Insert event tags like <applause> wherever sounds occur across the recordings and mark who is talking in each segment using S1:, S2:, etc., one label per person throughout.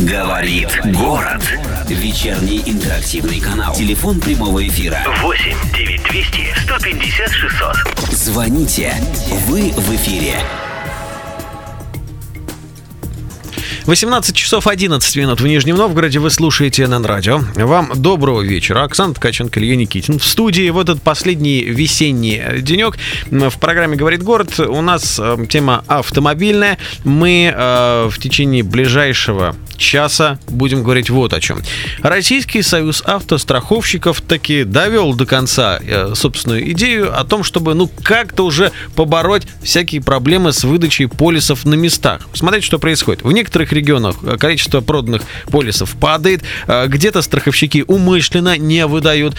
S1: Говорит город. Вечерний интерактивный канал. Телефон прямого эфира.
S2: 8 9200 150 600.
S1: Звоните. Вы в эфире.
S3: 18 часов 11 минут в Нижнем Новгороде. Вы слушаете НН Радио. Вам доброго вечера. Оксана Ткаченко, Илья Никитин. В студии в этот последний весенний денек в программе «Говорит город» у нас э, тема автомобильная. Мы э, в течение ближайшего часа будем говорить вот о чем. Российский союз автостраховщиков таки довел до конца э, собственную идею о том, чтобы ну как-то уже побороть всякие проблемы с выдачей полисов на местах. Смотрите, что происходит. В некоторых регионах э, количество проданных полисов падает, э, где-то страховщики умышленно не выдают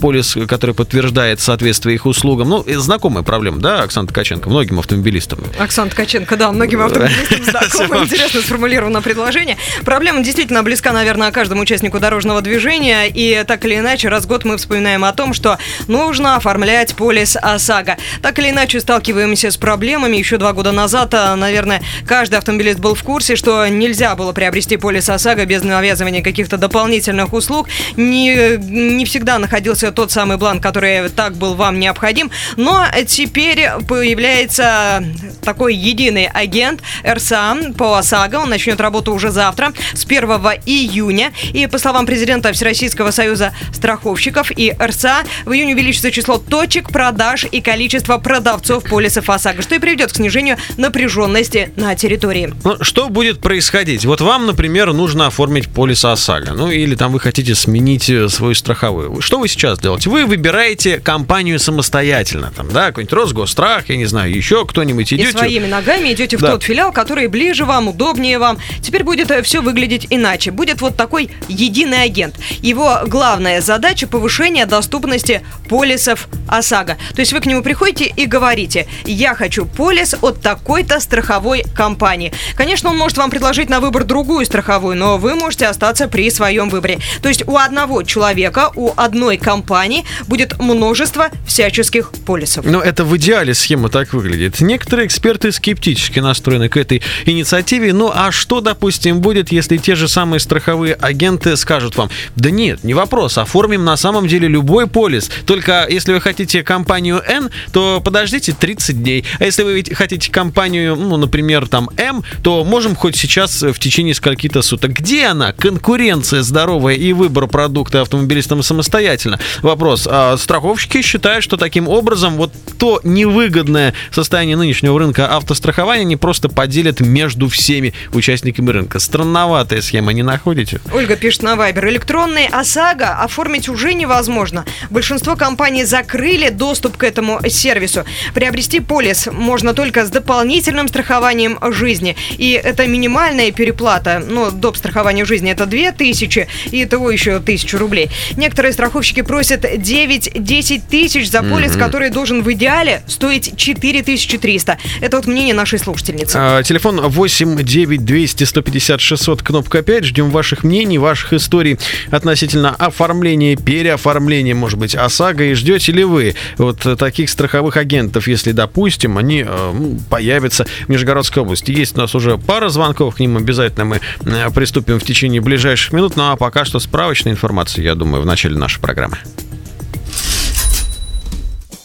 S3: полис, который подтверждает соответствие их услугам. Ну, знакомая проблема, да, Оксана Ткаченко, многим автомобилистам.
S4: Оксана Ткаченко, да, многим автомобилистам знакомо. Интересно сформулировано предложение. Проблема действительно близка, наверное, каждому участнику дорожного движения. И так или иначе, раз в год мы вспоминаем о том, что нужно оформлять полис ОСАГО. Так или иначе, сталкиваемся с проблемами. Еще два года назад, а, наверное, каждый автомобилист был в курсе, что нельзя было приобрести полис ОСАГО без навязывания каких-то дополнительных услуг. Не, не всегда находился тот самый бланк, который так был вам необходим. Но теперь появляется такой единый агент РСА по ОСАГО. Он начнет работу уже за завтра, с 1 июня. И по словам президента Всероссийского союза страховщиков и РСА, в июне увеличится число точек продаж и количество продавцов полисов ОСАГО, что и приведет к снижению напряженности на территории.
S3: Ну, что будет происходить? Вот вам, например, нужно оформить полис ОСАГО, ну или там вы хотите сменить э, свою страховую. Что вы сейчас делаете? Вы выбираете компанию самостоятельно, там, да, какой-нибудь Росгострах, я не знаю, еще кто-нибудь идете.
S4: И своими ногами идете в да. тот филиал, который ближе вам, удобнее вам. Теперь будет все выглядеть иначе. Будет вот такой единый агент. Его главная задача – повышение доступности полисов ОСАГО. То есть вы к нему приходите и говорите, я хочу полис от такой-то страховой компании. Конечно, он может вам предложить на выбор другую страховую, но вы можете остаться при своем выборе. То есть у одного человека, у одной компании будет множество всяческих полисов.
S3: Но это в идеале схема так выглядит. Некоторые эксперты скептически настроены к этой инициативе. Ну а что, допустим, будет, если те же самые страховые агенты скажут вам, да нет, не вопрос, оформим на самом деле любой полис, только если вы хотите компанию N, то подождите 30 дней, а если вы хотите компанию, ну, например, там M, то можем хоть сейчас в течение скольки-то суток. Где она? Конкуренция здоровая и выбор продукта автомобилистам самостоятельно. Вопрос. А страховщики считают, что таким образом вот то невыгодное состояние нынешнего рынка автострахования они просто поделят между всеми участниками рынка странноватая схема, не находите?
S4: Ольга пишет на Вайбер. Электронный ОСАГО оформить уже невозможно. Большинство компаний закрыли доступ к этому сервису. Приобрести полис можно только с дополнительным страхованием жизни. И это минимальная переплата. Ну, доп. страхования жизни это 2000 и того еще 1000 рублей. Некоторые страховщики просят 9-10 тысяч за полис, mm-hmm. который должен в идеале стоить 4300. Это вот мнение нашей слушательницы.
S3: А, телефон 8 9 200 156 600, кнопка 5. Ждем ваших мнений, ваших историй относительно оформления, переоформления, может быть, ОСАГО. И ждете ли вы вот таких страховых агентов, если, допустим, они э, появятся в Нижегородской области? Есть у нас уже пара звонков, к ним обязательно мы э, приступим в течение ближайших минут. Ну а пока что справочная информация, я думаю, в начале нашей программы.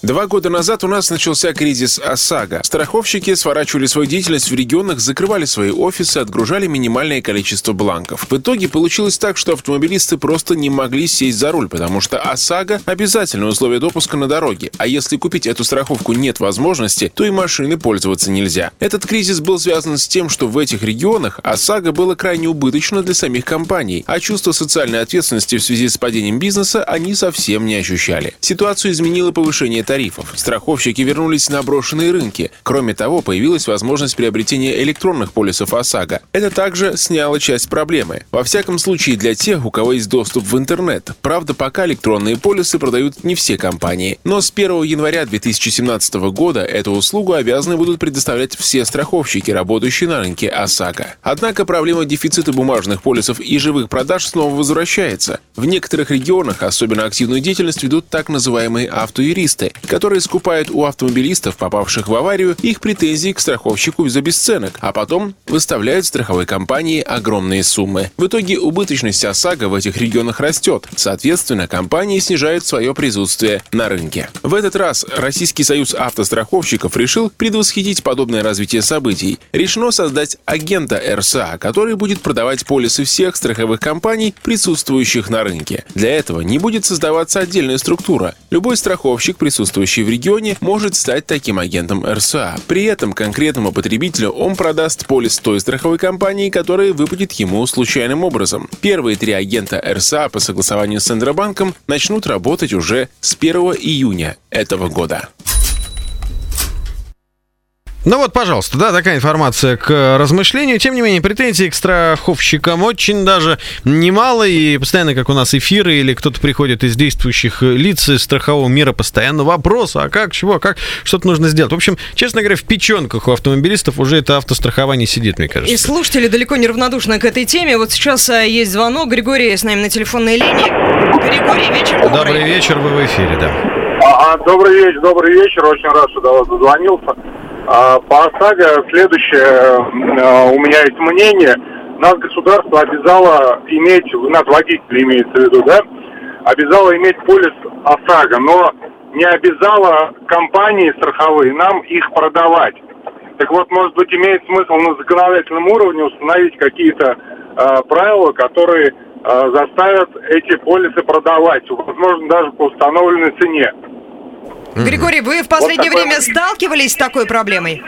S5: Два года назад у нас начался кризис ОСАГО. Страховщики сворачивали свою деятельность в регионах, закрывали свои офисы, отгружали минимальное количество бланков. В итоге получилось так, что автомобилисты просто не могли сесть за руль, потому что ОСАГО – обязательное условие допуска на дороге. А если купить эту страховку нет возможности, то и машины пользоваться нельзя. Этот кризис был связан с тем, что в этих регионах ОСАГО было крайне убыточно для самих компаний, а чувство социальной ответственности в связи с падением бизнеса они совсем не ощущали. Ситуацию изменило повышение тарифов. Страховщики вернулись на брошенные рынки. Кроме того, появилась возможность приобретения электронных полисов ОСАГО. Это также сняло часть проблемы. Во всяком случае, для тех, у кого есть доступ в интернет. Правда, пока электронные полисы продают не все компании. Но с 1 января 2017 года эту услугу обязаны будут предоставлять все страховщики, работающие на рынке ОСАГО. Однако проблема дефицита бумажных полисов и живых продаж снова возвращается. В некоторых регионах особенно активную деятельность ведут так называемые автоюристы. Которые скупают у автомобилистов, попавших в аварию, их претензии к страховщику за бесценок, а потом выставляют страховой компании огромные суммы. В итоге убыточность ОСАГО в этих регионах растет. Соответственно, компании снижают свое присутствие на рынке. В этот раз Российский союз автостраховщиков решил предвосхитить подобное развитие событий. Решено создать агента РСА, который будет продавать полисы всех страховых компаний, присутствующих на рынке. Для этого не будет создаваться отдельная структура. Любой страховщик, присутствующий в регионе, может стать таким агентом РСА. При этом конкретному потребителю он продаст полис той страховой компании, которая выпадет ему случайным образом. Первые три агента РСА по согласованию с Центробанком начнут работать уже с 1 июня этого года.
S3: Ну вот, пожалуйста, да, такая информация к размышлению. Тем не менее, претензий к страховщикам очень даже немало. И постоянно, как у нас эфиры или кто-то приходит из действующих лиц из страхового мира, постоянно вопрос, а как, чего, как, что-то нужно сделать. В общем, честно говоря, в печенках у автомобилистов уже это автострахование сидит, мне кажется.
S4: И слушатели далеко не равнодушны к этой теме. Вот сейчас а, есть звонок. Григорий с нами на телефонной линии. Григорий, вечер добрый.
S3: Добрый вечер, вы в эфире, да.
S6: А, добрый вечер, добрый вечер. Очень рад, что до вас дозвонился. А, по ОСАГО следующее а, у меня есть мнение. Нас государство обязало иметь, нас водитель имеется в виду, да, обязало иметь полис ОСАГО, но не обязало компании страховые нам их продавать. Так вот, может быть, имеет смысл на законодательном уровне установить какие-то э, правила, которые э, заставят эти полисы продавать, возможно, даже по установленной цене.
S4: Григорий, вы в последнее
S6: Вот такое
S4: время сталкивались с такой проблемой?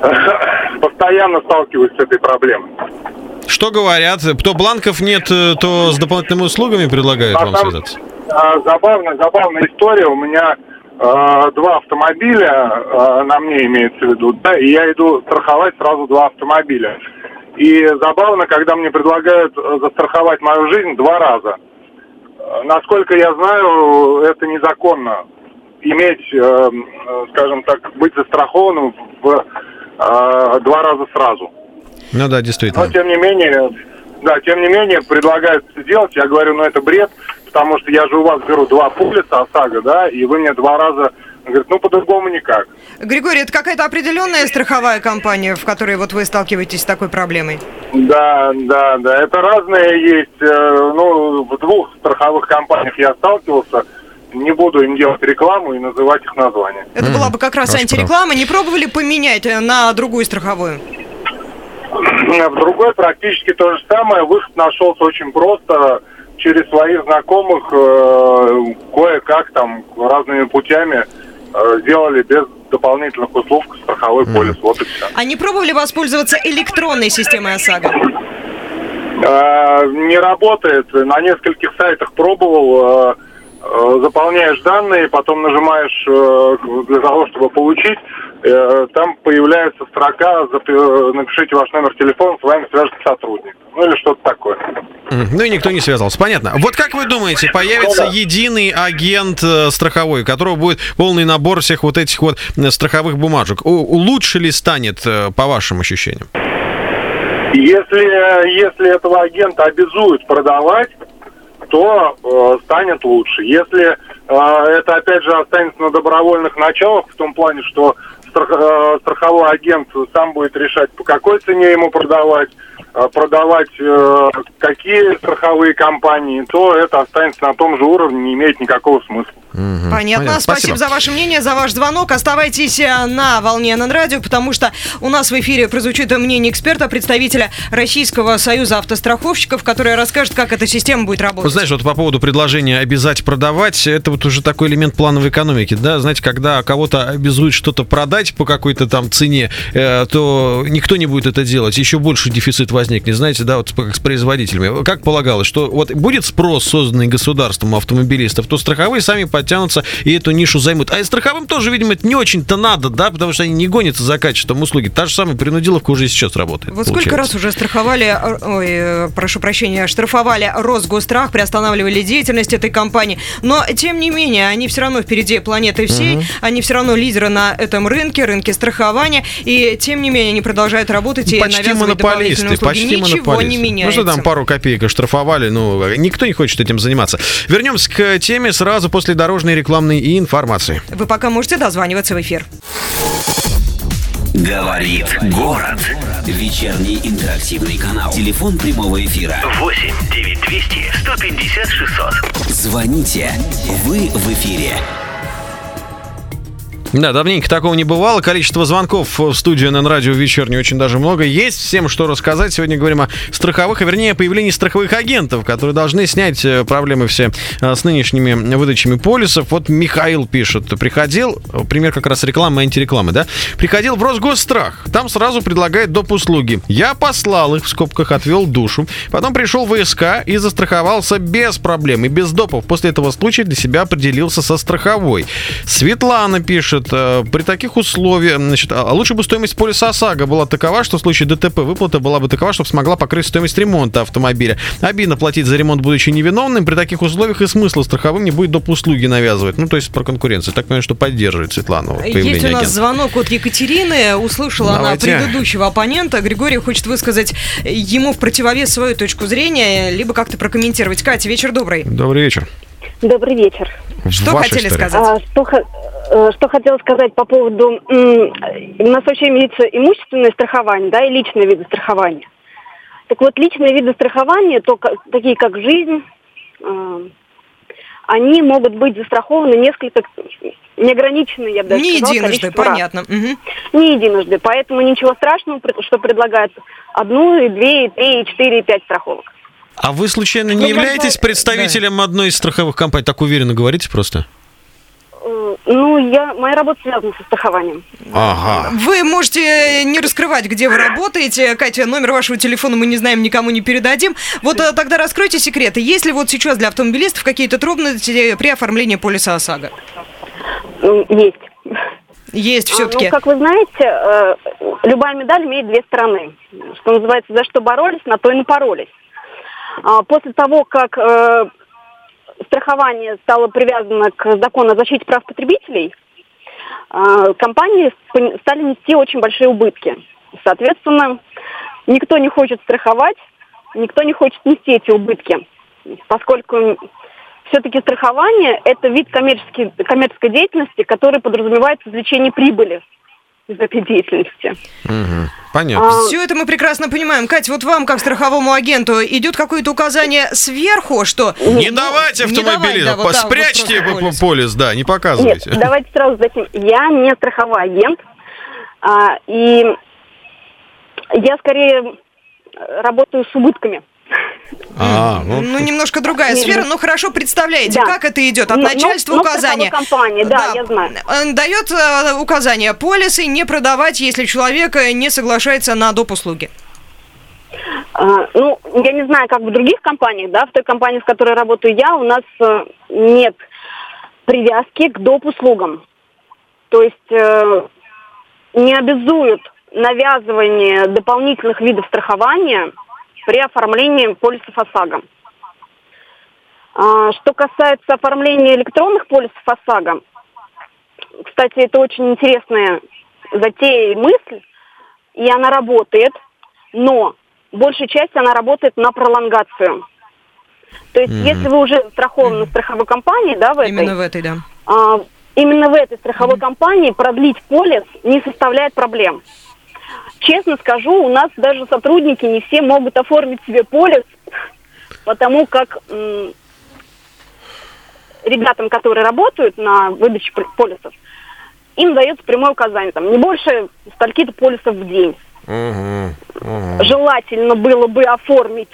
S4: <laughs>
S6: Постоянно сталкиваюсь с этой проблемой.
S3: Что говорят? То бланков нет, э, то с дополнительными услугами предлагают
S6: А
S3: вам
S6: там,
S3: связаться?
S6: а, забавная, забавная история. У меня а, два автомобиля а, на мне имеется в виду, да, и я иду страховать сразу два автомобиля. И забавно, когда мне предлагают э, застраховать мою жизнь два раза. Э, Насколько я знаю, это незаконно. Иметь, э, э, скажем так, быть застрахованным в э, два раза сразу.
S3: Ну да, действительно.
S6: Но тем не менее, да, тем не менее предлагают сделать. Я говорю, ну это бред, потому что я же у вас беру два полиса ОСАГО, да, и вы мне два раза говорит, ну по-другому никак.
S4: Григорий, это какая-то определенная страховая компания, в которой вот вы сталкиваетесь с такой проблемой?
S6: Да, да, да, это разные есть. э, Ну, в двух страховых компаниях я сталкивался. Не буду им делать рекламу и называть их названия.
S4: Это была бы как раз
S3: Ваш
S4: антиреклама. Не пробовали поменять э, на другую страховую?
S6: В другой практически то же самое. Выход нашелся очень просто. Через своих знакомых э, кое-как там разными путями э, сделали без дополнительных услуг страховой полис. Вот и все.
S4: А не пробовали воспользоваться электронной системой ОСАГО?
S6: Э, не работает. На нескольких сайтах пробовал. э, Заполняешь данные, потом нажимаешь э, для того, чтобы получить. э, Там появляется строка «Напишите ваш номер телефона, с вами свяжется сотрудник». Ну или что-то такое.
S3: Ну и никто не связался. Понятно. Вот как вы думаете, появится
S6: Ну да.
S3: единый агент э, страховой, у которого будет полный набор всех вот этих вот э, страховых бумажек? Лучше ли станет, э, по вашим ощущениям?
S6: Если, если этого агента обязуют продавать, то э, станет лучше. Если э, это, опять же, останется на добровольных началах, в том плане, что страх- э, страховой агент сам будет решать, по какой цене ему продавать, э, продавать э, какие страховые компании, то это останется на том же уровне, не имеет никакого смысла.
S3: Мгм.
S4: Понятно. Спасибо. за ваше мнение, за ваш звонок. Оставайтесь э, на волне на радио, потому что у нас в эфире прозвучит мнение эксперта, представителя Российского союза автостраховщиков, который расскажет, как эта система будет
S3: Вот
S4: работать.
S3: знаешь, вот по поводу предложения обязать продавать, это вот уже такой элемент плановой экономики, да, знаете, когда кого-то обязуют что-то продать по какой-то там цене, э, то никто не будет это делать, еще больше дефицит возникнет, знаете, да, вот как с производителями. Как полагалось, что вот будет спрос, созданный государством автомобилистов, то страховые сами подтянутся и эту нишу займут. А и страховым тоже, видимо, это не очень-то надо, да, потому что они не гонятся за качеством услуги. Та же самая принудиловка уже сейчас работает.
S4: Вот сколько
S3: получается.
S4: раз уже страховали, э, ой, э, прошу прощения, штрафовали Росгострах, приостанавливали деятельность этой компании, но тем не менее они все равно впереди планеты всей, они все равно лидеры на этом рынке, рынке страхования, и тем не менее они продолжают работать и
S3: почти монополисты, почти
S4: Ничего
S3: монополисты.
S4: не
S3: Ну
S4: меняется.
S3: что там, пару копеек оштрафовали, ну, никто не хочет этим заниматься. Вернемся к теме сразу после дороги. Дорожной, рекламной и информации.
S4: Вы пока можете дозваниваться в эфир.
S1: Говорит город. Вечерний интерактивный канал. Телефон прямого эфира.
S2: 8 9200 150 600.
S1: Звоните. Вы в эфире.
S3: Да, давненько такого не бывало. Количество звонков в студию на радио вечерней очень даже много. Есть всем что рассказать. Сегодня говорим о страховых, а вернее о появлении страховых агентов, которые должны снять э, проблемы все э, с нынешними выдачами полисов. Вот Михаил пишет, приходил, пример как раз рекламы антирекламы, да? Приходил в Росгосстрах. Там сразу предлагает доп. услуги. Я послал их, в скобках отвел душу. Потом пришел в ВСК и застраховался без проблем и без допов. После этого случая для себя определился со страховой. Светлана пишет, э, при таких условиях, значит, а лучше бы стоимость полиса ОСАГО была такова, что в случае ДТП выплата была бы такова, чтобы смогла покрыть стоимость ремонта автомобиля. Обидно платить за ремонт, будучи невиновным. При таких условиях и смысла страховым не будет доп. услуги навязывать. Ну, то есть про конкуренцию. Так понимаю, что поддерживает Светлана. вот,
S4: Есть у нас
S3: агента.
S4: звонок от Екатерины. Услышала
S3: Давайте.
S4: она предыдущего оппонента. Григорий хочет высказать ему в противовес свою точку зрения, либо как-то прокомментировать. Катя, вечер добрый.
S3: Добрый вечер.
S7: Добрый вечер.
S4: Что
S3: Ваша
S4: хотели
S3: история.
S4: сказать?
S7: А, что, что хотела сказать по поводу... У нас вообще имеется имущественное страхование, да, и личные виды страхования. Так вот, личные виды страхования, то, такие как жизнь, э, они могут быть застрахованы несколько, неограниченно, я бы даже
S4: Не
S7: сказала,
S4: единожды, понятно. Мгм.
S7: Не единожды. Поэтому ничего страшного, что предлагают одну, и две, и три, и четыре, и пять страховок.
S3: А вы случайно не
S7: Ну,
S3: являетесь представителем одной из страховых компаний? Так уверенно говорите просто?
S7: Ну, я, моя работа связана со страхованием.
S3: Ага.
S4: Вы можете не раскрывать, где вы работаете. Катя, номер вашего телефона мы не знаем, никому не передадим. Вот э, тогда раскройте секреты. Есть ли вот сейчас для автомобилистов какие-то трудности при оформлении полиса ОСАГО?
S7: Есть.
S4: Есть
S7: А,
S4: все-таки.
S7: Ну, как вы знаете, э, любая медаль имеет две стороны. Что называется, за что боролись, на то и напоролись. А, После того, как э, страхование стало привязано к закону о защите прав потребителей, э, компании стали нести очень большие убытки. Соответственно, никто не хочет страховать, никто не хочет нести эти убытки, поскольку все-таки страхование – это вид коммерческой деятельности, который подразумевает извлечение прибыли из этой деятельности.
S3: Мгм. Понятно.
S7: А,
S4: Все это мы прекрасно понимаем. Катя, вот вам, как страховому агенту, идет какое-то указание сверху, что...
S3: Не давайте
S4: не давай,
S3: автомобилизм,
S4: да, вот вот
S3: спрячьте
S4: просто
S3: п-
S4: полис.
S3: полис, да, не
S7: Нет,
S3: показывайте.
S7: давайте сразу затем. Я не страховой агент, а, и я скорее работаю с убытками.
S3: А, ну,
S4: Ну, немножко другая
S7: Не,
S4: сфера,
S7: ну-
S4: но хорошо представляете,
S7: Да.
S4: как это идет? От
S7: Ну, ну,
S4: начальства
S7: ну,
S4: указание.
S7: страховой компании, да, я знаю.
S4: Дает э, указание полисы не продавать, если человек э, не соглашается на доп. услуги.
S7: А, Ну, я не знаю, как в других компаниях, да, в той компании, в которой работаю я, у нас э, нет привязки к доп. услугам. То есть э, не обязуют навязывание дополнительных видов страхования при оформлении полисов ОСАГО. А, Что касается оформления электронных полисов ОСАГО, кстати, это очень интересная затея и мысль, и она работает, но большая часть она работает на пролонгацию. То есть, если вы уже страхованы в страховой компании, да, в этой,
S4: Именно в этой, да.
S7: а, именно в этой страховой компании продлить полис не составляет проблем. Честно скажу, у нас даже сотрудники не все могут оформить себе полис, потому как ребятам, которые работают на выдаче пол- полисов, им дается прямое указание, там, не больше стольки-то полисов в день.
S3: мгм, мгм.
S7: Желательно было бы оформить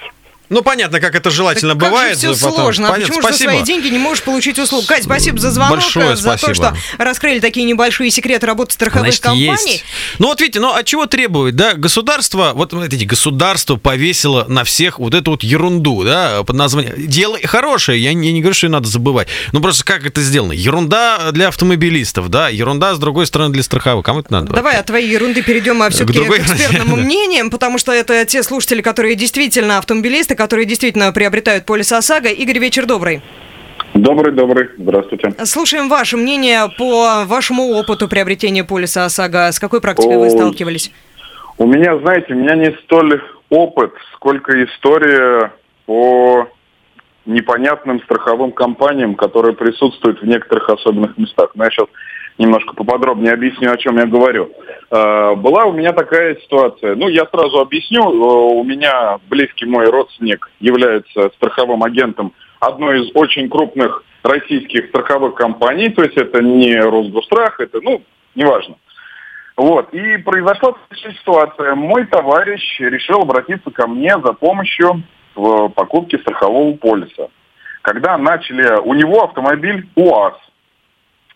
S3: Ну, понятно, как это желательно
S4: Так
S3: бывает.
S4: Как же все
S3: потом.
S4: сложно. А
S3: Понятно,
S4: почему же за
S3: спасибо.
S4: свои деньги не можешь получить услугу? Кать, спасибо за звонок,
S3: Большое
S4: э, за то,
S3: спасибо.
S4: что раскрыли такие небольшие секреты работы страховых
S3: Значит,
S4: компаний.
S3: есть. Ну вот видите, ну от чего требует, да? Государство, вот видите, государство повесило на всех вот эту вот ерунду, да, под названием. Дело хорошее, я не, я не говорю, что ее надо забывать. Ну просто как это сделано? Ерунда для автомобилистов, да, ерунда, с другой стороны, для страховых. Кому это надо?
S4: Давай от твоей ерунды перейдем все-таки
S3: другой
S4: к экспертным
S3: ерунде, <laughs> да.
S4: мнениям, потому что это те слушатели, которые действительно автомобилисты, которые действительно приобретают полис ОСАГО. Игорь, вечер добрый.
S8: Добрый, добрый. Здравствуйте.
S4: Слушаем ваше мнение по вашему опыту приобретения полиса ОСАГО. С какой практикой вы
S8: Ой.
S4: сталкивались?
S8: У меня, знаете, у меня не столь опыт, сколько история по непонятным страховым компаниям, которые присутствуют в некоторых особенных местах. Но я сейчас немножко поподробнее объясню, о чем я говорю. Э, была у меня такая ситуация. Ну, я сразу объясню. Э, у меня близкий мой родственник является страховым агентом одной из очень крупных российских страховых компаний. То есть это не Росгострах, это, ну, неважно. Вот. И произошла такая ситуация. Мой товарищ решил обратиться ко мне за помощью в покупке страхового полиса. Когда начали... У него автомобиль УАЗ.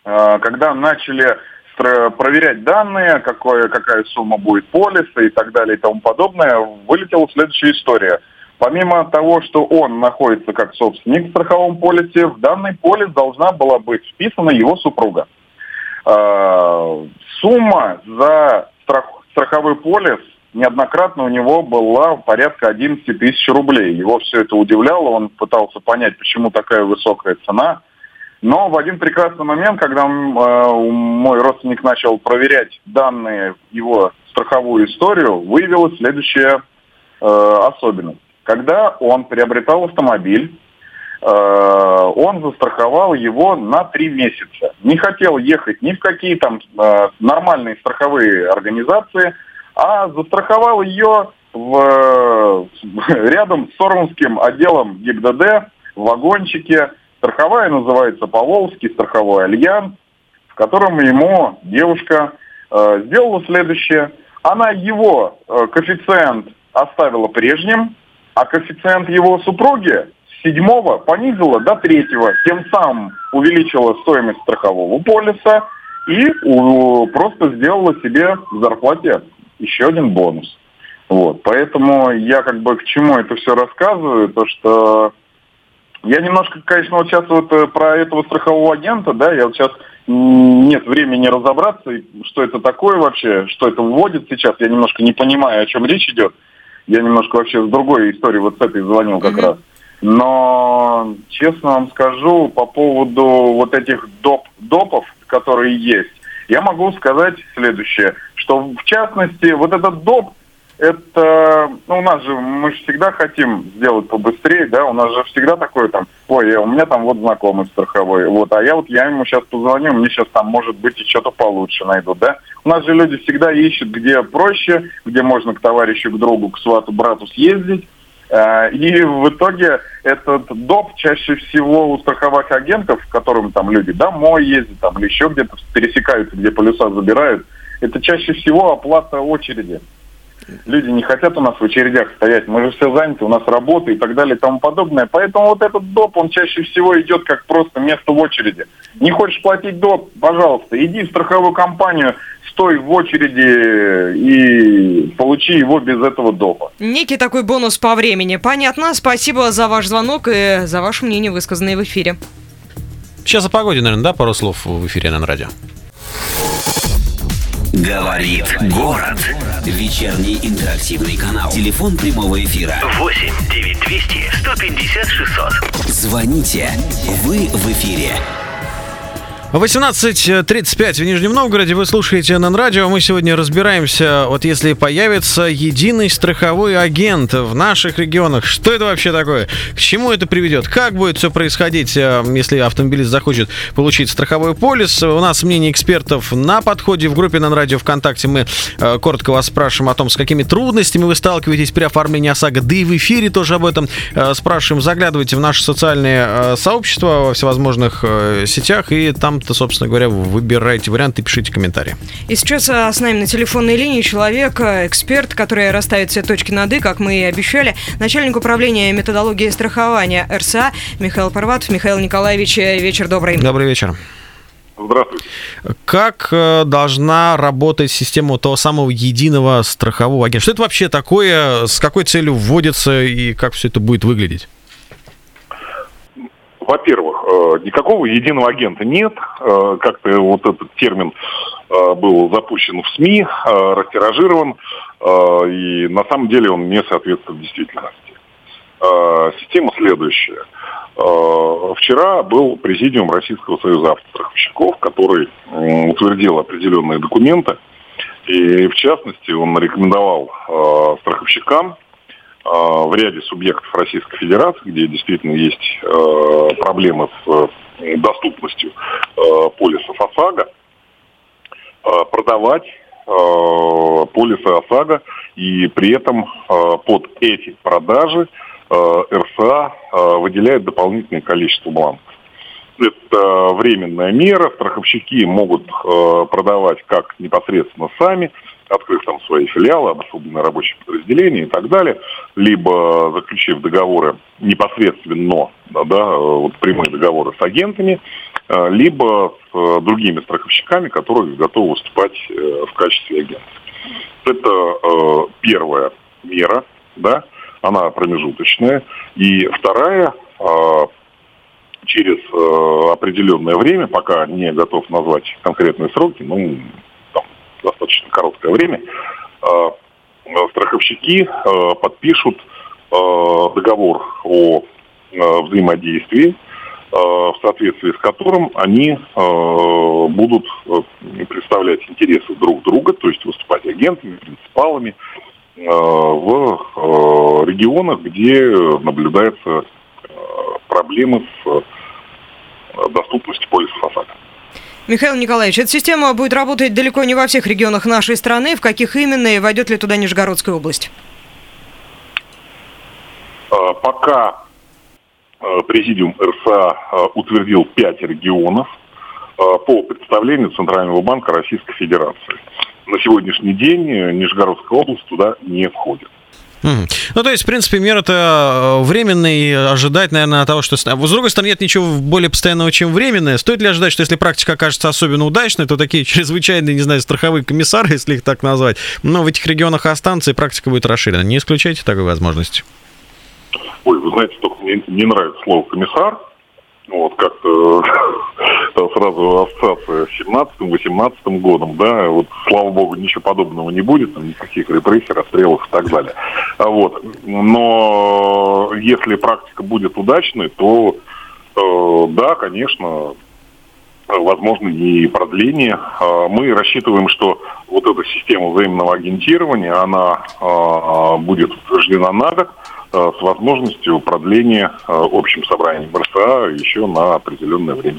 S8: Э, когда начали проверять данные, какое, какая сумма будет полиса и так далее и тому подобное, вылетела следующая история. Помимо того, что он находится как собственник в страховом полисе, в данный полис должна была быть вписана его супруга. Э, сумма за страх, страховой полис неоднократно у него была порядка 11 тысяч рублей. Его все это удивляло, он пытался понять, почему такая высокая цена. Но в один прекрасный момент, когда э, мой родственник начал проверять данные, его страховую историю, выявилась следующая э, особенность. Когда он приобретал автомобиль, э, он застраховал его на три месяца. Не хотел ехать ни в какие там э, нормальные страховые организации – а застраховал ее в, <laughs> рядом с Сормовским отделом ГИБДД в вагончике. Страховая называется Поволжский страховой альянс, в котором ему девушка э, сделала следующее. Она его э, коэффициент оставила прежним, а коэффициент его супруги с седьмого понизила до третьего, тем самым увеличила стоимость страхового полиса и у, просто сделала себе в зарплате еще один бонус. Вот, поэтому я как бы к чему это все рассказываю, то что я немножко, конечно, вот сейчас вот э, про этого страхового агента, да, я вот сейчас нет времени разобраться, что это такое вообще, что это вводит сейчас, я немножко не понимаю, о чем речь идет. Я немножко вообще с другой истории вот с этой звонил как mm-hmm. раз. Но, честно вам скажу, по поводу вот этих доп, допов, которые есть, я могу сказать следующее, что в частности вот этот доп, это, ну, у нас же, мы же всегда хотим сделать побыстрее, да, у нас же всегда такое там, ой, у меня там вот знакомый страховой, вот, а я вот, я ему сейчас позвоню, мне сейчас там, может быть, и что-то получше найдут, да. У нас же люди всегда ищут, где проще, где можно к товарищу, к другу, к свату, брату съездить, Э, и в итоге этот доп чаще всего у страховых агентов, к которым там люди домой ездят, там, или еще где-то пересекаются, где полюса забирают, это чаще всего оплата очереди. Люди не хотят у нас в очередях стоять, мы же все заняты, у нас работа и так далее и тому подобное. Поэтому вот этот доп, он чаще всего идет как просто место в очереди. Не хочешь платить доп, пожалуйста, иди в страховую компанию, стой в очереди и получи его без этого допа.
S4: Некий такой бонус по времени. Понятно. Спасибо за ваш звонок и за ваше мнение, высказанное в эфире.
S3: Сейчас о погоде, наверное, да, пару слов в эфире на радио.
S1: Говорит город. Вечерний интерактивный канал. Телефон прямого эфира.
S2: 8 9200 150 600.
S1: Звоните. Вы в эфире.
S3: 18.35 в Нижнем Новгороде. Вы слушаете на радио. Мы сегодня разбираемся, вот если появится единый страховой агент в наших регионах, что это вообще такое? К чему это приведет? Как будет все происходить, э, если автомобилист захочет получить страховой полис? У нас мнение экспертов на подходе. В группе на радио ВКонтакте мы э, коротко вас спрашиваем о том, с какими трудностями вы сталкиваетесь при оформлении ОСАГО. Да и в эфире тоже об этом э, спрашиваем. Заглядывайте в наши социальные сообщества во всевозможных сетях, и там то, собственно говоря, выбирайте варианты, пишите комментарии.
S4: И сейчас а, с нами на телефонной линии человек, а, эксперт, который расставит все точки над «и», как мы и обещали, начальник управления методологии страхования РСА Михаил Парватов. Михаил Николаевич, вечер добрый.
S3: Добрый вечер.
S8: Здравствуйте.
S3: Как э, должна работать система того самого единого страхового агента? Что это вообще такое, с какой целью вводится и как все это будет выглядеть?
S8: Во-первых, э, никакого единого агента нет. Э, как-то вот этот термин э, был запущен в СМИ, растиражирован, и на самом деле он не соответствует действительности. Система следующая. Вчера был президиум Российского союза автостраховщиков, который утвердил определенные документы, и в частности он рекомендовал страховщикам
S9: в ряде субъектов Российской Федерации, где действительно есть э, проблемы с э, доступностью э, полисов ОСАГО, продавать полисы ОСАГО и при этом под эти продажи РСА выделяет дополнительное количество бланков. Это временная мера, страховщики могут продавать как непосредственно сами, открыв там свои филиалы, обособленные рабочие подразделения и так далее, либо заключив договоры непосредственно, да, да, вот прямые договоры с агентами, э, либо с э, другими страховщиками, которые готовы выступать э, в качестве агентов. Это э, первая мера, да, она промежуточная. И вторая, э, через э, определенное время, пока не готов назвать конкретные сроки, ну, короткое время, э, страховщики э, подпишут э, договор о взаимодействии, в соответствии с которым они будут представлять интересы друг друга, то есть выступать агентами, принципалами в регионах, где наблюдаются проблемы с доступностью полисов ОСАГО.
S4: Михаил Николаевич, эта система будет работать далеко не во всех регионах нашей страны. В каких именно и войдет ли туда Нижегородская область?
S9: А, пока а, президиум РСА а, утвердил пять регионов по представлению Центрального банка Российской Федерации. На сегодняшний день Нижегородская область туда не входит.
S3: Ну, то есть, в принципе, мер это временный, ожидать, наверное, того, что... С другой стороны, нет ничего более постоянного, чем временное. Стоит ли ожидать, что если практика окажется особенно удачной, то такие <laughs> чрезвычайные, не знаю, страховые комиссары, если их так назвать, но в этих регионах останутся, и практика будет расширена. Не исключайте такой возможности?
S9: Ой, вы знаете, только мне не нравится слово «комиссар», вот, как-то <laughs> сразу ассоциация с 17-18 годом, да, вот, слава богу, ничего подобного не будет, там, никаких репрессий, расстрелов и так далее. А вот. Но если практика будет удачной, то э, да, конечно, возможно и продление. А мы рассчитываем, что вот эта система взаимного агентирования, она э, будет утверждена на год, Э, с возможностью продления э, общим собранием РСА еще на определенное время.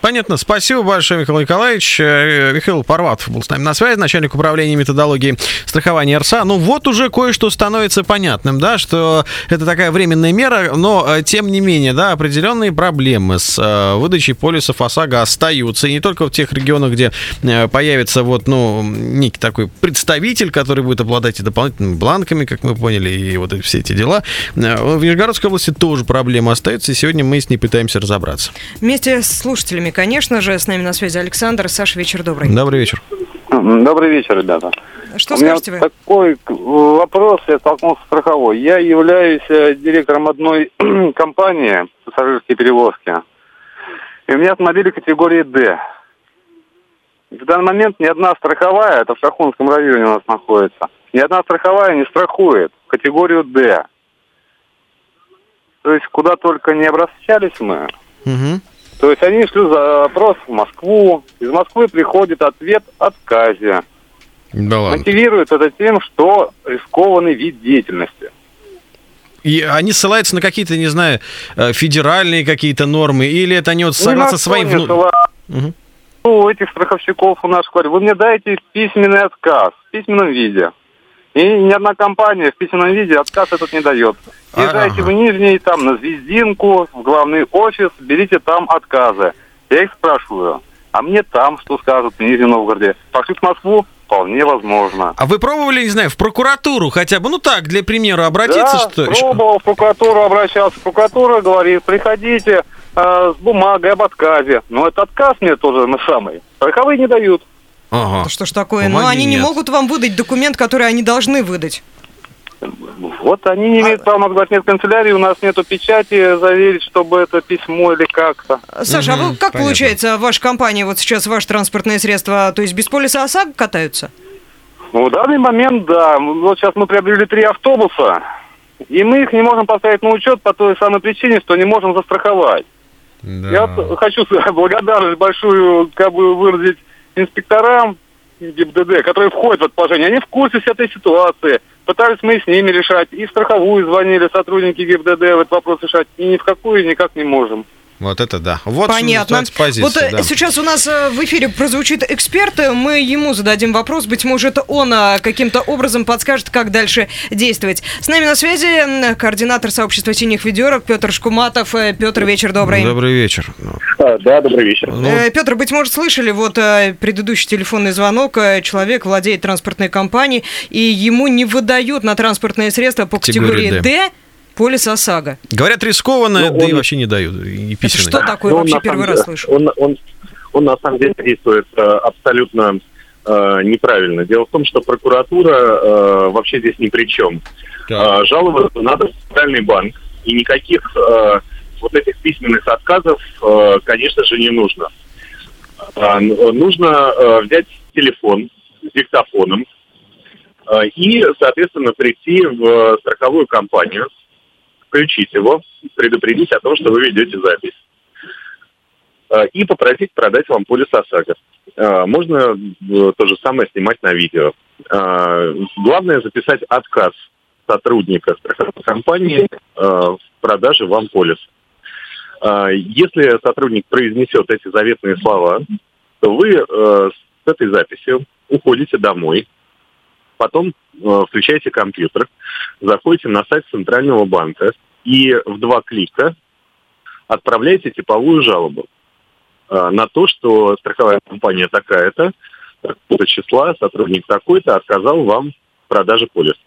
S3: Понятно. Спасибо большое, Михаил Николаевич. Э, Михаил Парватов был с нами на связи, начальник управления методологии страхования РСА. Ну вот уже кое-что становится понятным, да, что это такая временная мера, но тем не менее, да, определенные проблемы с выдачей полисов ОСАГО остаются. И не только в тех регионах, где появится вот, ну, некий такой представитель, который будет обладать и дополнительными бланками, как мы поняли, и вот все эти дела. В Нижегородской области тоже проблема остается, и сегодня мы с ней пытаемся разобраться.
S4: Вместе с слушателями, конечно же, с нами на связи Александр. Саша, вечер добрый.
S3: Добрый вечер.
S10: Добрый вечер, ребята.
S4: Что У скажете
S10: меня вы? такой вопрос, я столкнулся с страховой. Я являюсь э, директором одной <clears throat> компании пассажирские перевозки. И у меня автомобили категории D. В данный момент ни одна страховая, это в Шахунском районе у нас находится, ни одна страховая не страхует категорию D. То есть куда только не обращались мы. Угу. То есть они шли запрос в Москву, из Москвы приходит ответ отказе. Да ладно. Мотивирует это тем, что рискованный вид деятельности.
S3: И они ссылаются на какие-то, не знаю, э, федеральные какие-то нормы, или это они вот согласно своим... Вну...
S10: Угу. Ну, у этих страховщиков у нас говорят, вы мне дайте письменный отказ в письменном виде. И ни одна компания в письменном виде отказ этот не дает. Езжайте ага. в Нижний, там, на Звездинку, в главный офис, берите там отказы. Я их спрашиваю, а мне там что скажут в Нижнем Новгороде? Пошли в Москву? Вполне возможно.
S3: А вы пробовали, не знаю, в прокуратуру хотя бы, ну так, для примера, обратиться?
S10: Да, что пробовал, в прокуратуру обращался. Прокуратура говорит, приходите э, с бумагой об отказе. Но этот отказ мне тоже на самый. Страховые не дают.
S4: Ага. Это что ж такое? Ну, они нет. не могут вам выдать документ, который они должны выдать.
S10: Вот они не имеют а... права назвать нет канцелярии, у нас нету печати заверить, чтобы это письмо или как-то.
S4: Саша, угу, а вы, как понятно. получается, ваша компания, вот сейчас ваши транспортные средства, то есть без полиса ОСАГО катаются?
S10: Ну, в данный момент, да. Вот сейчас мы приобрели три автобуса, и мы их не можем поставить на учет по той самой причине, что не можем застраховать. Да. Я хочу <laughs> благодарность большую как бы выразить инспекторам
S11: ГИБДД, которые входят в это положение, они в курсе всей этой ситуации. Пытались мы с ними решать, и в страховую звонили сотрудники ГИБДД этот вопрос решать, и ни в какую никак не можем.
S3: Вот это да. Вот
S4: Понятно.
S3: что позиция.
S4: Вот э,
S3: да.
S4: сейчас у нас э, в эфире прозвучит эксперт, э, мы ему зададим вопрос, быть может, он каким-то образом подскажет, как дальше действовать. С нами на связи координатор сообщества синих ведерок Петр Шкуматов. Петр, вечер добрый.
S3: Добрый вечер. Ну,
S11: Да, добрый вечер.
S3: ну,
S4: Петр, быть может, слышали вот предыдущий телефонный звонок. Человек владеет транспортной компанией, и ему не выдают на транспортные средства по
S3: Категории
S4: категории
S3: «Д».
S4: Полис ОСАГО.
S3: говорят, рискованно,
S11: Ну,
S3: да и
S11: он-
S3: вообще не дают. И
S4: Это
S3: письменные.
S4: что такое?
S11: Ну, он
S4: Вообще
S11: на
S4: первый
S11: самом
S4: раз
S11: деле-
S4: слышу.
S11: Он, он, он на самом деле действует э, абсолютно э, неправильно. Дело в том, что прокуратура э, вообще здесь ни при чем. Э, жаловаться надо в центральный банк. И никаких э, вот этих письменных отказов, э, конечно же, не нужно. Э, нужно э, взять телефон с диктофоном э, и, соответственно, прийти в страховую компанию, включить его, предупредить о том, что вы ведете запись э, и попросить продать вам полис ОСАГО. Э, Можно э, то же самое снимать на видео. Э, Главное записать отказ сотрудника компании э, в продаже вам полиса. Если сотрудник произнесет эти заветные слова, то вы э, с этой записью уходите домой, потом э, включаете компьютер, заходите на сайт Центрального банка и в два клика отправляете типовую жалобу э, на то, что страховая компания такая-то, такого-то числа, сотрудник такой-то отказал вам в продаже полиса.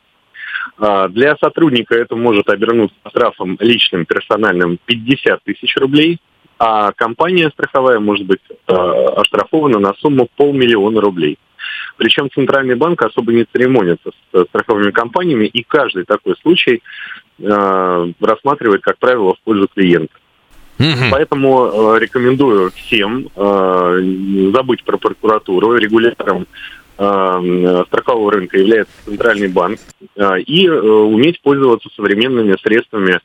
S11: Для сотрудника это может обернуться штрафом личным, персональным 50 тысяч рублей, а компания страховая может быть э, оштрафована на сумму полмиллиона рублей. Причем Центральный банк особо не церемонится с э, страховыми компаниями, и каждый такой случай э, рассматривает, как правило, в пользу клиента. Поэтому э, рекомендую всем э, забыть про прокуратуру. Регулятором э, страхового рынка является Центральный банк. э, и э, уметь пользоваться современными средствами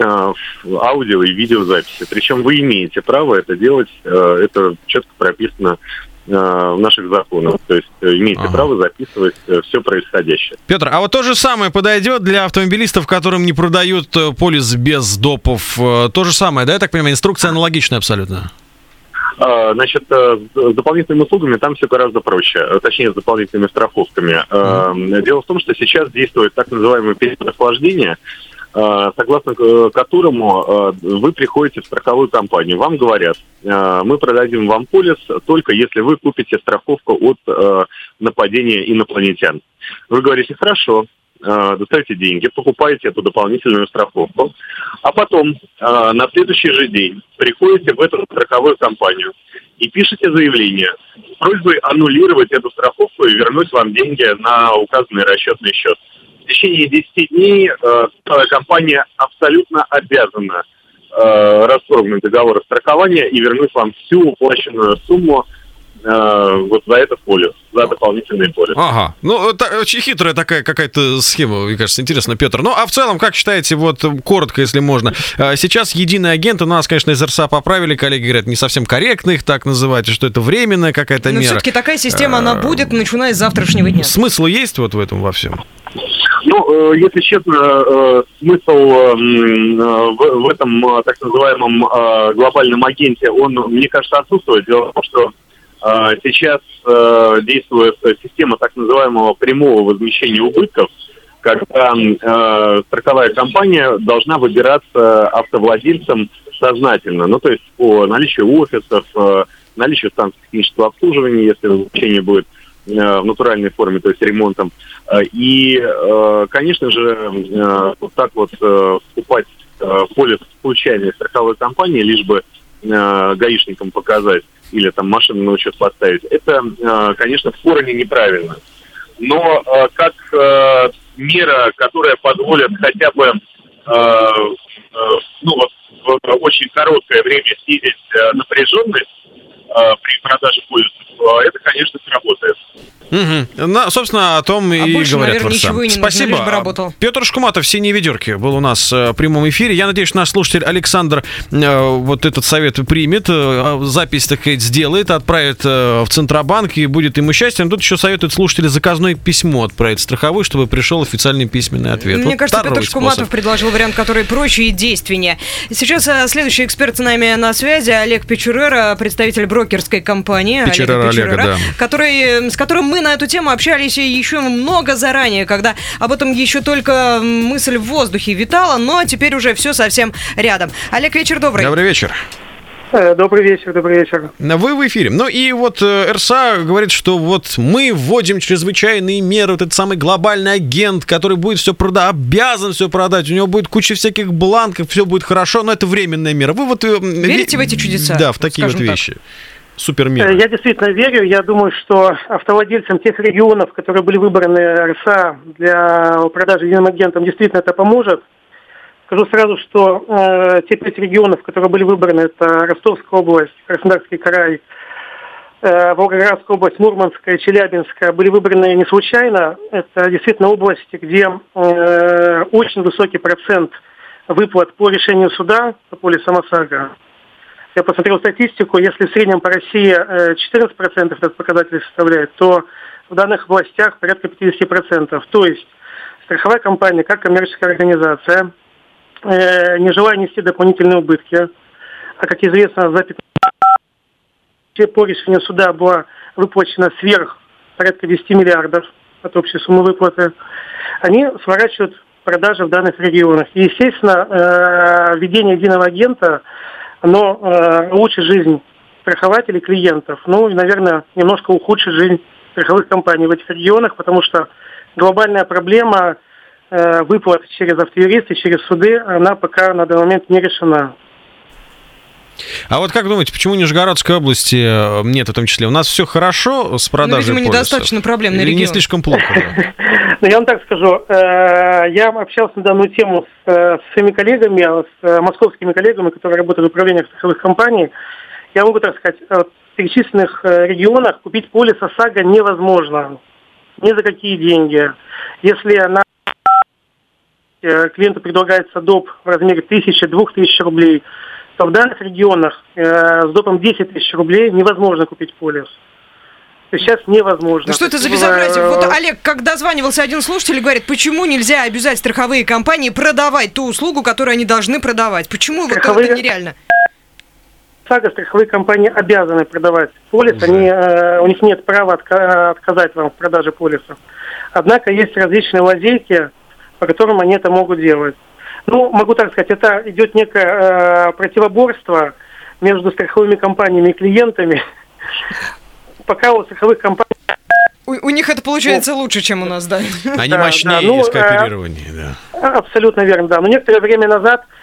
S11: э, аудио и видеозаписи. Причем вы имеете право это делать. э, это четко прописано наших законах. То есть э, имеете
S3: Ага.
S11: право записывать все происходящее.
S3: Петр, а вот то же самое подойдет для автомобилистов, которым не продают э, полис без допов. Э, То же самое, да, я так понимаю, инструкция аналогичная абсолютно.
S11: Значит, э, с дополнительными услугами там все гораздо проще, э, точнее, с дополнительными страховками. Э, Дело в том, что сейчас действует так называемый период охлаждения, э, согласно э, которому э, вы приходите в страховую компанию, вам говорят, э, мы продадим вам полис только если вы купите страховку от э, нападения инопланетян. Вы говорите, хорошо, э, достаете деньги, покупаете эту дополнительную страховку, а потом э, на следующий же день приходите в эту страховую компанию и пишете заявление с просьбой аннулировать эту страховку и вернуть вам деньги на указанный расчетный счет. Течение 10 дней э, компания абсолютно обязана э, расторгнуть договор страхования и вернуть вам всю уплаченную сумму э, вот за этот полис, за дополнительный полис.
S3: Ага. Ну, это очень хитрая такая какая-то схема, мне кажется, интересно, Петр. Ну, а в целом, как считаете, вот коротко, если можно, э, сейчас единый агент, у нас, конечно, из РСА поправили, коллеги говорят, не совсем корректно их так называть, что это временная какая-то
S4: Но
S3: мера.
S4: все-таки такая система, она будет, начиная с завтрашнего дня.
S3: Смысл есть вот в этом во всем?
S11: Ну, э, если честно, э, смысл э, м, э, в, этом так называемом глобальном агенте, он, мне кажется, отсутствует. Дело в том, что сейчас э, действует система так называемого прямого возмещения убытков, когда э, страховая компания должна выбираться автовладельцем сознательно. Ну, то есть по наличию офисов, э, наличию станций технического обслуживания, если возмещение будет в натуральной форме, то есть ремонтом. И, конечно же, вот так вот э, в поле случайной страховой компании, лишь бы гаишникам показать или там машину на учет поставить, это, э, конечно, в корне неправильно. Но э, как э, мера, которая позволит хотя бы ну, вот, в очень короткое время снизить напряженность
S12: при продаже полисов, это, конечно, сработает.
S3: Угу. На, собственно, о том
S4: А
S3: и
S4: больше,
S3: говорят
S4: наверное, ничего и не нужно,
S3: Спасибо.
S4: бы работал.
S3: Петр Шкуматов, «Синие ведерки» был у нас э, в прямом эфире. Я надеюсь, наш слушатель Александр э, вот этот совет примет, э, запись, так сказать, сделает, отправит э, в Центробанк и будет ему счастье. Но тут еще советует слушатели заказное письмо отправить страховой, чтобы пришел официальный письменный ответ.
S4: Мне
S3: Вот
S4: кажется, Петр Шкуматов
S3: способ.
S4: предложил вариант, который проще и действеннее. Сейчас а, следующий эксперт с нами на связи, Олег Печурера, представитель брокерской компании.
S3: Печурера Олега, да.
S4: который, э, с которым мы на эту тему общались еще много заранее, когда об этом еще только мысль в воздухе витала, но теперь уже все совсем рядом. Олег, вечер добрый.
S3: Добрый вечер.
S13: Э, Добрый вечер, добрый вечер.
S3: Вы в эфире. Ну и вот э, РСА говорит, что вот мы вводим чрезвычайные меры, вот этот самый глобальный агент, который будет все продать, обязан все продать, у него будет куча всяких бланков, все будет хорошо, но это временная мера. Вы вот... э,
S4: Верите
S3: ве-
S4: в эти чудеса?
S3: Да, в такие вот
S4: Скажем так.
S3: Вещи.
S13: Э,
S3: Супермеры.
S13: Я действительно верю. Я думаю, что автовладельцам тех регионов, которые были выбраны РСА для продажи единым агентом, действительно это поможет. Скажу сразу, что э, те пять регионов, которые были выбраны, это Ростовская область, Краснодарский край, э, Волгоградская область, Мурманская, Челябинская, были выбраны не случайно. Это действительно области, где э, очень высокий процент выплат по решению суда по полисам ОСАГО. Я посмотрел статистику, если в среднем по России э, 14% этот показатель составляет, то в данных областях порядка 50%. То есть страховая компания, как коммерческая организация, э, не желая нести дополнительные убытки, а как известно, за 15 по решению суда была выплачена сверх порядка 10 миллиардов от общей суммы выплаты, они сворачивают продажи в данных регионах. И, естественно, э, введение единого агента, оно э, улучшит жизнь страхователей, клиентов. Ну, и, наверное, немножко ухудшит жизнь страховых компаний в этих регионах, потому что глобальная проблема э, выплат через автоюристы, через суды, она пока на данный момент не решена.
S3: А вот как думаете, почему Нижегородской области э, нет в том числе? У нас все хорошо с продажей
S4: Ну, видимо,
S3: полисов?
S4: недостаточно проблемный
S3: Или не
S4: регион.
S3: слишком плохо?
S13: Ну, я вам так скажу, э, я общался на данную тему с, э, с своими коллегами, с э, московскими коллегами, которые работают в управлениях страховых компаний. Я могу так сказать, в перечисленных регионах купить полис ОСАГО невозможно. Ни за какие деньги. Если на клиенту предлагается доп. в размере 1000-2000 рублей, то в данных регионах э, с допом 10 тысяч рублей невозможно купить полис. Сейчас невозможно.
S4: Ну что это за
S13: есть,
S4: безобразие?
S13: э,
S4: Вот Олег, как дозванивался один слушатель и говорит, почему нельзя обязать страховые компании продавать ту услугу, которую они должны продавать? Почему вот
S13: Страховые-
S4: это нереально?
S13: ОСАГО страховые компании обязаны продавать полис, они, э, у них нет права отка- отказать вам в продаже полиса. Однако есть различные лазейки, по которым они это могут делать. Ну, могу так сказать, это идет некое э, противоборство между страховыми компаниями и клиентами. <laughs> Пока у страховых компаний
S4: У, у них это получается лучше, чем у нас, да.
S3: Они
S13: Да,
S3: мощнее
S13: да, ну,
S3: и скооперированнее, да.
S13: Абсолютно верно, да. Но некоторое время назад э,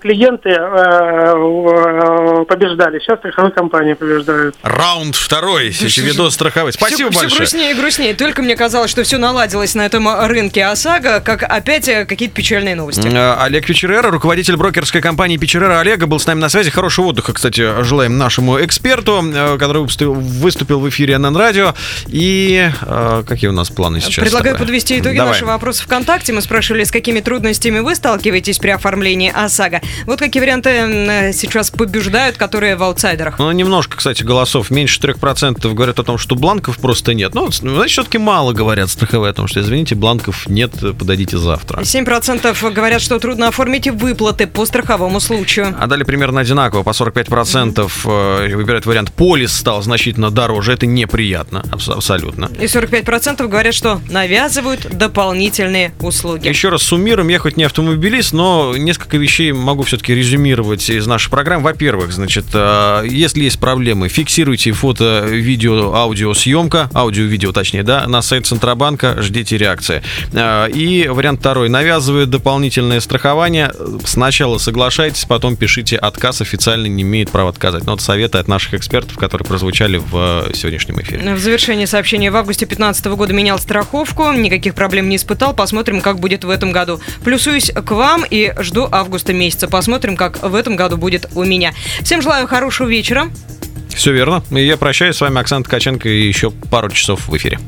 S13: клиенты э, э, побеждали, сейчас страховые компании побеждают.
S3: Раунд второй, видос страховой. Спасибо
S4: все,
S3: большое.
S4: грустнее и грустнее. Только мне казалось, что все наладилось на этом рынке ОСАГО, как опять э, какие-то печальные новости.
S3: Э, Олег Печерера, руководитель брокерской компании Печерера Олега, был с нами на связи. Хорошего отдыха, кстати, желаем нашему эксперту, э, который выступил, в эфире НН Радио. И э, какие у нас планы сейчас?
S4: Предлагаю подвести итоги
S3: Давай.
S4: нашего опроса ВКонтакте. Мы спрашивали, с какими трудностями вы сталкиваетесь при оформлении ОСАГО. Вот какие варианты э, сейчас побеждают, которые в аутсайдерах.
S3: Ну, немножко, кстати, голосов. Меньше 3% говорят о том, что бланков просто нет. Ну, значит, все-таки мало говорят страховые о том, что, извините, бланков нет, подойдите завтра.
S4: 7% говорят, что трудно оформить выплаты по страховому случаю.
S3: А далее примерно одинаково, по 45% э, выбирают вариант полис стал значительно дороже. Это неприятно, абс- абсолютно.
S4: И 45% говорят, что навязывают дополнительные услуги.
S3: Еще раз суммируем, я хоть не автомобилист, но несколько вещей могу все-таки резюмировать из нашей программы. Во-первых, значит, э, если есть проблемы, фиксируйте фото, видео, аудиосъемка, аудио-видео точнее, да, на сайт Центробанка, ждите реакции. Э, И вариант второй, навязывает дополнительное страхование, сначала соглашайтесь, потом пишите отказ, официально не имеет права отказать. Но это советы от наших экспертов, которые прозвучали в э, сегодняшнем эфире.
S4: В завершении сообщения в августе 2015 года менял страховку, никаких проблем не испытал. Посмотрим, как будет в этом году. Плюсуюсь к вам и жду августа месяца. Посмотрим, как в этом году будет у меня. Всем желаю хорошего вечера.
S3: Все верно. И я прощаюсь с вами, Оксана Ткаченко, и еще пару часов в эфире.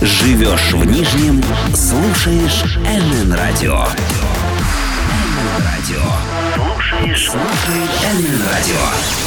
S1: Живешь в Нижнем, слушаешь НН Радио. Радио. Слушаешь, слушаешь НН Радио.